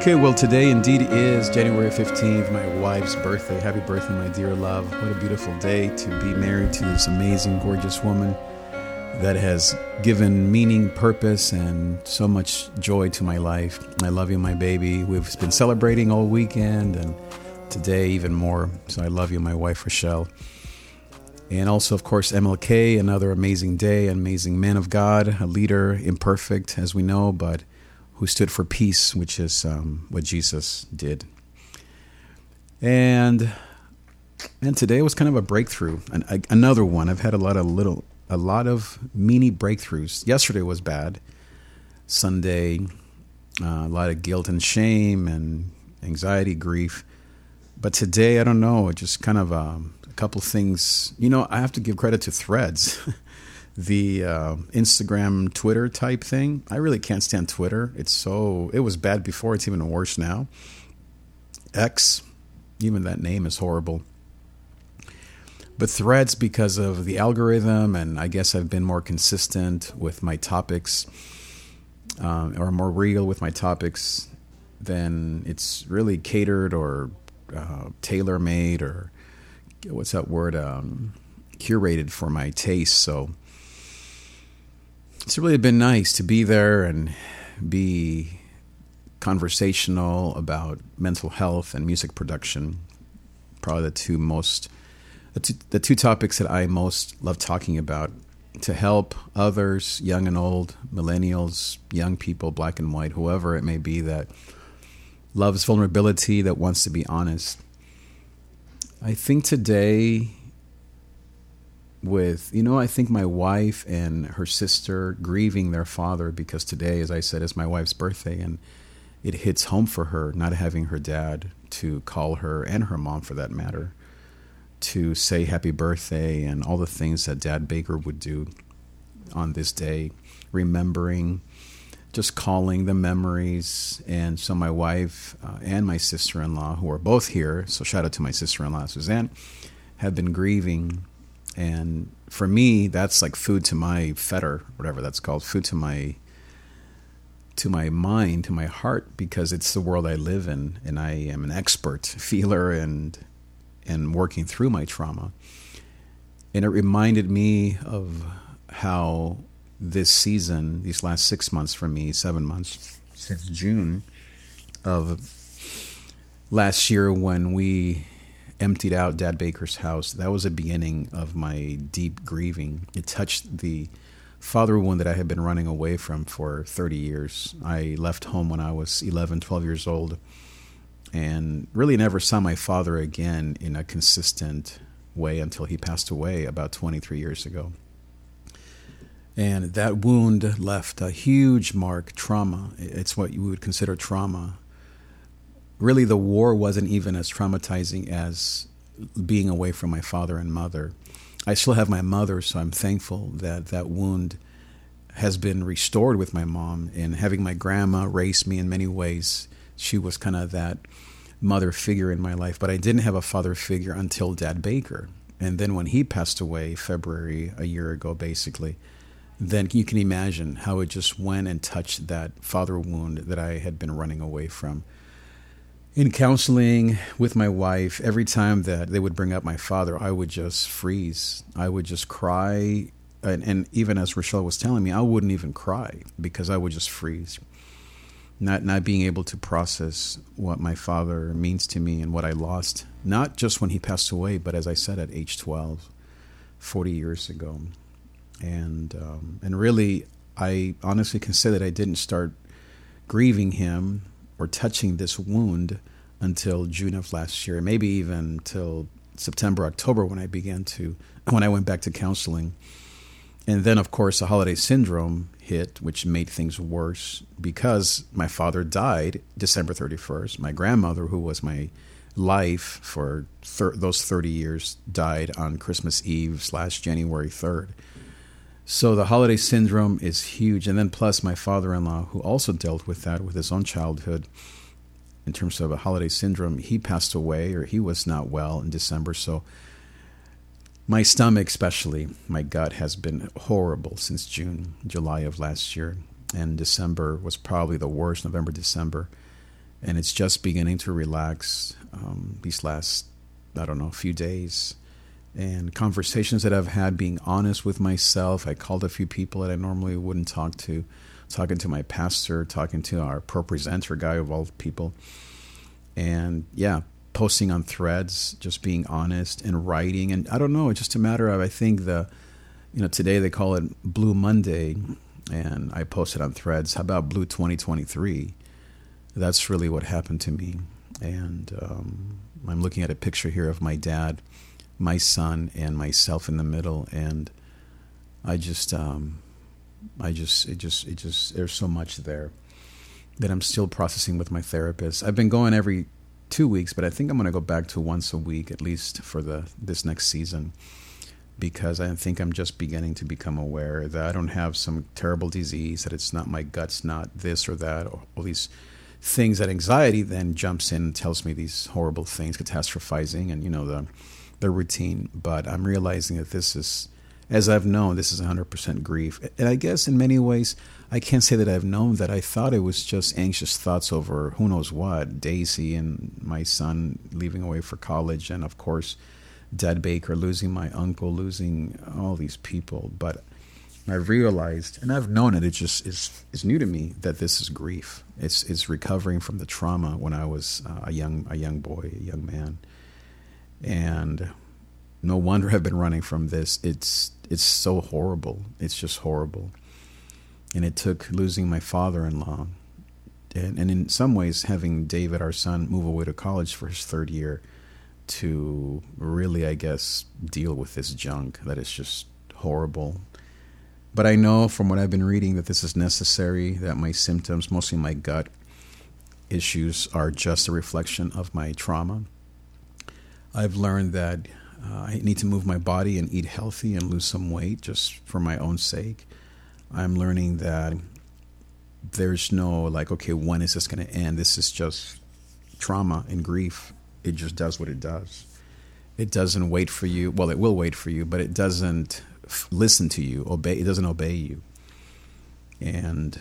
Okay, well, today indeed is January 15th, my wife's birthday. Happy birthday, my dear love. What a beautiful day to be married to this amazing, gorgeous woman that has given meaning, purpose, and so much joy to my life. I love you, my baby. We've been celebrating all weekend and today even more. So I love you, my wife, Rochelle. And also, of course, MLK, another amazing day, an amazing man of God, a leader, imperfect, as we know, but who stood for peace, which is um, what Jesus did. And and today was kind of a breakthrough, An, a, another one. I've had a lot of little, a lot of mini breakthroughs. Yesterday was bad. Sunday, uh, a lot of guilt and shame and anxiety, grief. But today, I don't know, just kind of um, a couple things. You know, I have to give credit to Threads. the uh, Instagram, Twitter type thing. I really can't stand Twitter. It's so it was bad before. It's even worse now. X, even that name is horrible. But Threads, because of the algorithm, and I guess I've been more consistent with my topics, uh, or more real with my topics, then it's really catered or uh, tailor made or what's that word? Um, curated for my taste. So it's really been nice to be there and be conversational about mental health and music production. Probably the two most, the two, the two topics that I most love talking about to help others, young and old, millennials, young people, black and white, whoever it may be, that loves vulnerability, that wants to be honest. I think today with you know i think my wife and her sister grieving their father because today as i said is my wife's birthday and it hits home for her not having her dad to call her and her mom for that matter to say happy birthday and all the things that dad baker would do on this day remembering just calling the memories. And so my wife uh, and my sister-in-law who are both here so shout out to my sister-in-law suzanne have been grieving and for me that's like food to my fetter whatever that's called food to my to my mind to my heart because it's the world i live in and i am an expert feeler and and working through my trauma. And it reminded me of how this season these last six months for me seven months since june of last year when we emptied out Dad Baker's house, that was a beginning of my deep grieving. It touched the father wound that I had been running away from for 30 years. I left home when I was 11, 12 years old, and really never saw my father again in a consistent way until he passed away about 23 years ago. And that wound left a huge mark, trauma. It's what you would consider trauma really the war wasn't even as traumatizing as being away from my father and mother. I still have my mother, so I'm thankful that that wound has been restored with my mom and having my grandma raise me in many ways. She was kind of that mother figure in my life, but I didn't have a father figure until Dad Baker. And then when he passed away, February a year ago, basically, then you can imagine how it just went and touched that father wound that I had been running away from in counseling with my wife, every time that they would bring up my father, I would just freeze. I would just cry. And, and, even as Rochelle was telling me, I wouldn't even cry because I would just freeze. Not, not being able to process what my father means to me and what I lost, not just when he passed away, but as I said, at age 12, 40 years ago. And, um, and really, I honestly can say that I didn't start grieving him or touching this wound until June of last year, maybe even till September, October when I began to when I went back to counseling. And then of course the holiday syndrome hit, which made things worse because my father died December 31st. My grandmother, who was my life for thir- those 30 years, died on Christmas Eve slash January 3rd. So the holiday syndrome is huge. And then plus my father in law, who also dealt with that with his own childhood in terms of a holiday syndrome, he passed away or he was not well in December. So my stomach, especially, my gut has been horrible since June, July of last year. And December was probably the worst, November, December. and it's just beginning to relax um, these last I don't know few days. And conversations that I've had, being honest with myself. I called a few people that I normally wouldn't talk to, talking to my pastor, talking to our ProPresenter guy of all people, and yeah, posting on threads, just being honest and writing. And I don't know, it's just a matter of I think the, you know, today they call it Blue Monday, and I posted on threads. How about Blue 2023? That's really what happened to me, and um, I'm looking at a picture here of my dad, my son, and myself in the middle, and I just, um, I just, it just, it just, there's so much there that I'm still processing with my therapist. I've been going every two weeks, but I think I'm going to go back to once a week at least for the this next season because I think I'm just beginning to become aware that I don't have some terrible disease, that it's not my guts, not this or that, or all these things that anxiety then jumps in and tells me these horrible things, catastrophizing and you know the the routine. But I'm realizing that this is, as I've known, this is 100% grief, and I guess in many ways I can't say that I've known that. I thought it was just anxious thoughts over who knows what, Daisy and my son leaving away for college, and of course, Dad Baker losing my uncle, losing all these people. But I realized, and I've known it. It just is is new to me that this is grief. It's it's recovering from the trauma when I was uh, a young a young boy, a young man, and no wonder I've been running from this. It's it's so horrible. It's just horrible, and it took losing my father-in-law, and, and in some ways having David, our son, move away to college for his third year, to really, I guess, deal with this junk that is just horrible but I know from what I've been reading that this is necessary, that my symptoms, mostly my gut issues, are just a reflection of my trauma. I've learned that uh, I need to move my body and eat healthy and lose some weight just for my own sake. I'm learning that there's no, like, okay, when is this going to end? This is just trauma and grief. It just does what it does. It doesn't wait for you. Well, it will wait for you, but it doesn't listen to you, obey. It doesn't obey you, and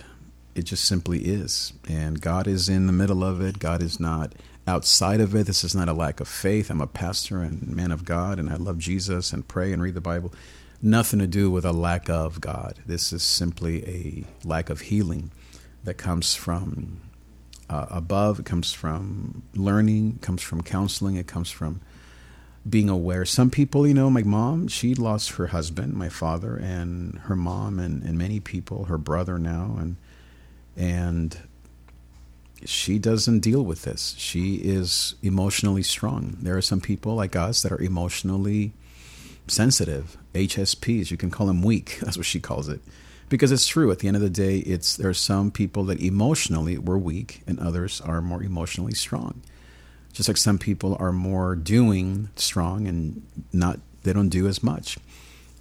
it just simply is. And God is in the middle of it. God is not outside of it. This is not a lack of faith. I'm a pastor and man of God, and I love Jesus and pray and read the Bible. Nothing to do with a lack of God. This is simply a lack of healing that comes from uh, above. It comes from learning. It comes from counseling. It comes from being aware. Some people, you know, my mom, she lost her husband, my father, and her mom, and, and many people, her brother now, and and she doesn't deal with this. She is emotionally strong. There are some people like us that are emotionally sensitive, HSPs. You can call them weak. That's what she calls it, because it's true. At the end of the day, it's there are some people that emotionally were weak, and others are more emotionally strong just like some people are more doing strong and not they don't do as much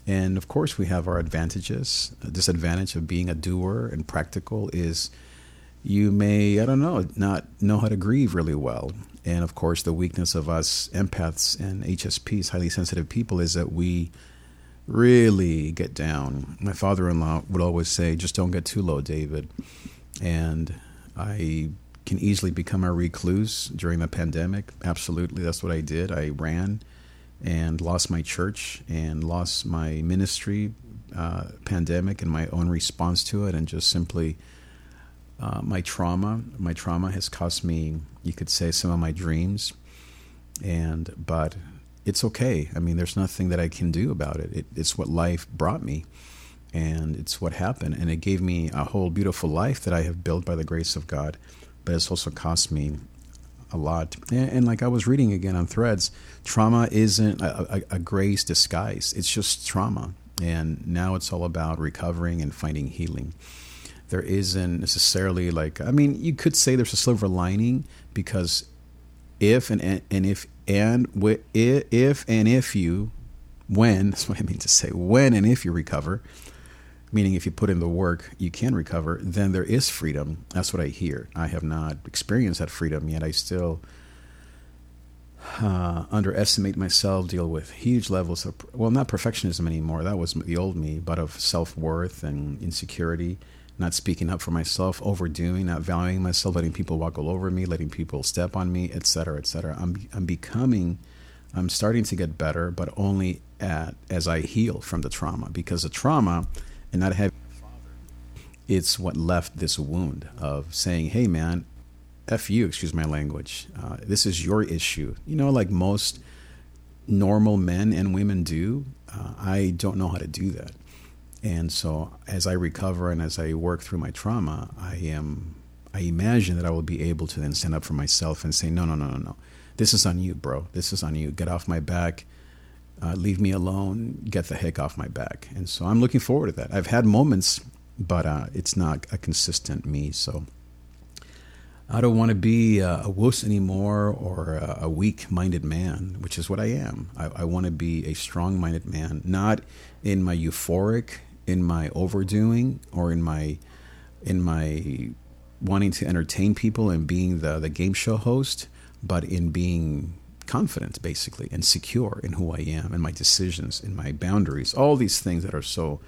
and of course we have our advantages a disadvantage of being a doer and practical is you may i don't know not know how to grieve really well and of course the weakness of us empaths and hsps highly sensitive people is that we really get down my father-in-law would always say just don't get too low david and i can easily become a recluse during the pandemic. Absolutely, that's what I did. I ran and lost my church and lost my ministry, uh, pandemic, and my own response to it, and just simply uh, my trauma. My trauma has cost me, you could say, some of my dreams, and but it's okay. I mean, there's nothing that I can do about it. it it's what life brought me and it's what happened and it gave me a whole beautiful life that i have built by the grace of god but it's also cost me a lot. And, and, like I was reading again on threads, trauma isn't a, a, a, grace disguise, it's just trauma. And now it's all about recovering and finding healing. There isn't necessarily like, I mean, you could say there's a silver lining because if and, and if and if and if you, when, that's what I mean to say, when and if you recover, meaning if you put in the work, you can recover, then there is freedom. That's what I hear. I have not experienced that freedom yet. I still uh, underestimate myself, deal with huge levels of, well, not perfectionism anymore. That was the old me, but of self worth and insecurity. Not speaking up for myself, overdoing, not valuing myself, letting people walk all over me, letting people step on me, etc., etc. I'm I'm becoming, I'm starting to get better, but only at as I heal from the trauma because the trauma and not having it's what left this wound of saying, "Hey, man, f you." Excuse my language. Uh, this is your issue. You know, like most normal men and women do. Uh, I don't know how to do that. And so, as I recover and as I work through my trauma, I am. I imagine that I will be able to then stand up for myself and say, no, no, no, no, no. This is on you, bro. This is on you. Get off my back. Uh, leave me alone. Get the heck off my back. And so I'm looking forward to that. I've had moments, but uh, it's not a consistent me. So I don't want to be a, a wuss anymore or a, a weak minded man, which is what I am. I, I want to be a strong minded man, not in my euphoric in my overdoing or in my in my wanting to entertain people and being the the game show host, but in being confident basically and secure in who I am and my decisions and my boundaries, all these things that are so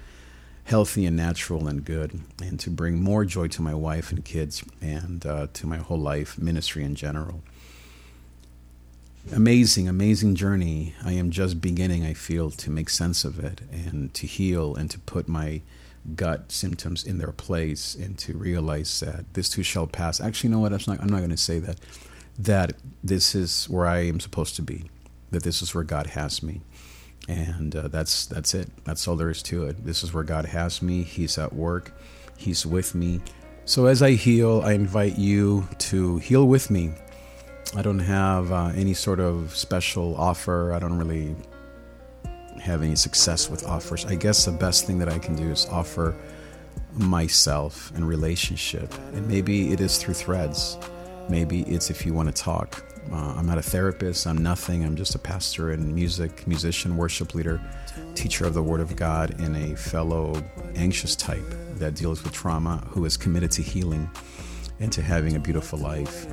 healthy and natural and good, and to bring more joy to my wife and kids and uh, to my whole life, ministry in general amazing, amazing journey. I am just beginning, I feel, to make sense of it and to heal and to put my gut symptoms in their place and to realize that this too shall pass. Actually, you know what? I'm not, I'm not going to say that. That this is where I am supposed to be. That this is where God has me. And uh, that's that's it. That's all there is to it. This is where God has me. He's at work. He's with me. So as I heal, I invite you to heal with me I don't have uh, any sort of special offer. I don't really have any success with offers. I guess the best thing that I can do is offer myself and relationship. And maybe it is through threads. Maybe it's if you want to talk. Uh, I'm not a therapist. I'm nothing. I'm just a pastor and music, musician, worship leader, teacher of the Word of God, and a fellow anxious type that deals with trauma who is committed to healing and to having a beautiful life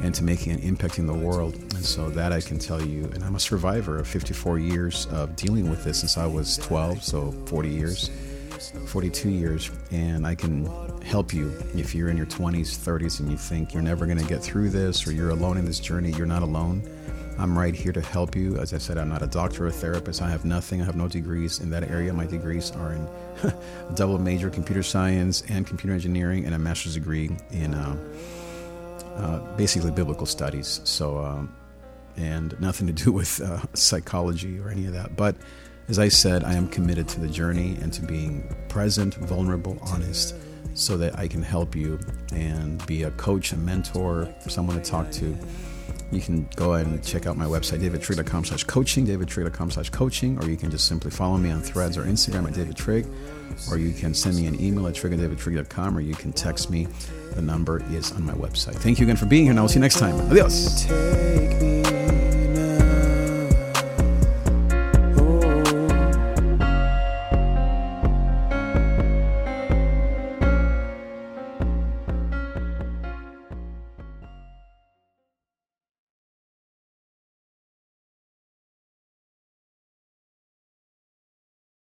and to making an impact in the world. And so that I can tell you. And I'm a survivor of 54 years of dealing with this since I was 12, so 40 years, 42 years. And I can help you if you're in your 20s, 30s, and you think you're never going to get through this or you're alone in this journey. You're not alone. I'm right here to help you. As I said, I'm not a doctor or a therapist. I have nothing. I have no degrees in that area. My degrees are in double major computer science and computer engineering and a master's degree in. Uh, uh, basically biblical studies. So, um, and nothing to do with uh, psychology or any of that. But as I said, I am committed to the journey and to being present, vulnerable, honest, so that I can help you and be a coach, a mentor, someone to talk to. You can go ahead and check out my website, davidtrig.com slash coaching, davidtrig.com slash coaching, or you can just simply follow me on threads or Instagram at davidtrig, or you can send me an email at trigg@davidtrig.com, or you can text me the number is on my website. Thank you again for being here, and I will see you next time. Adios.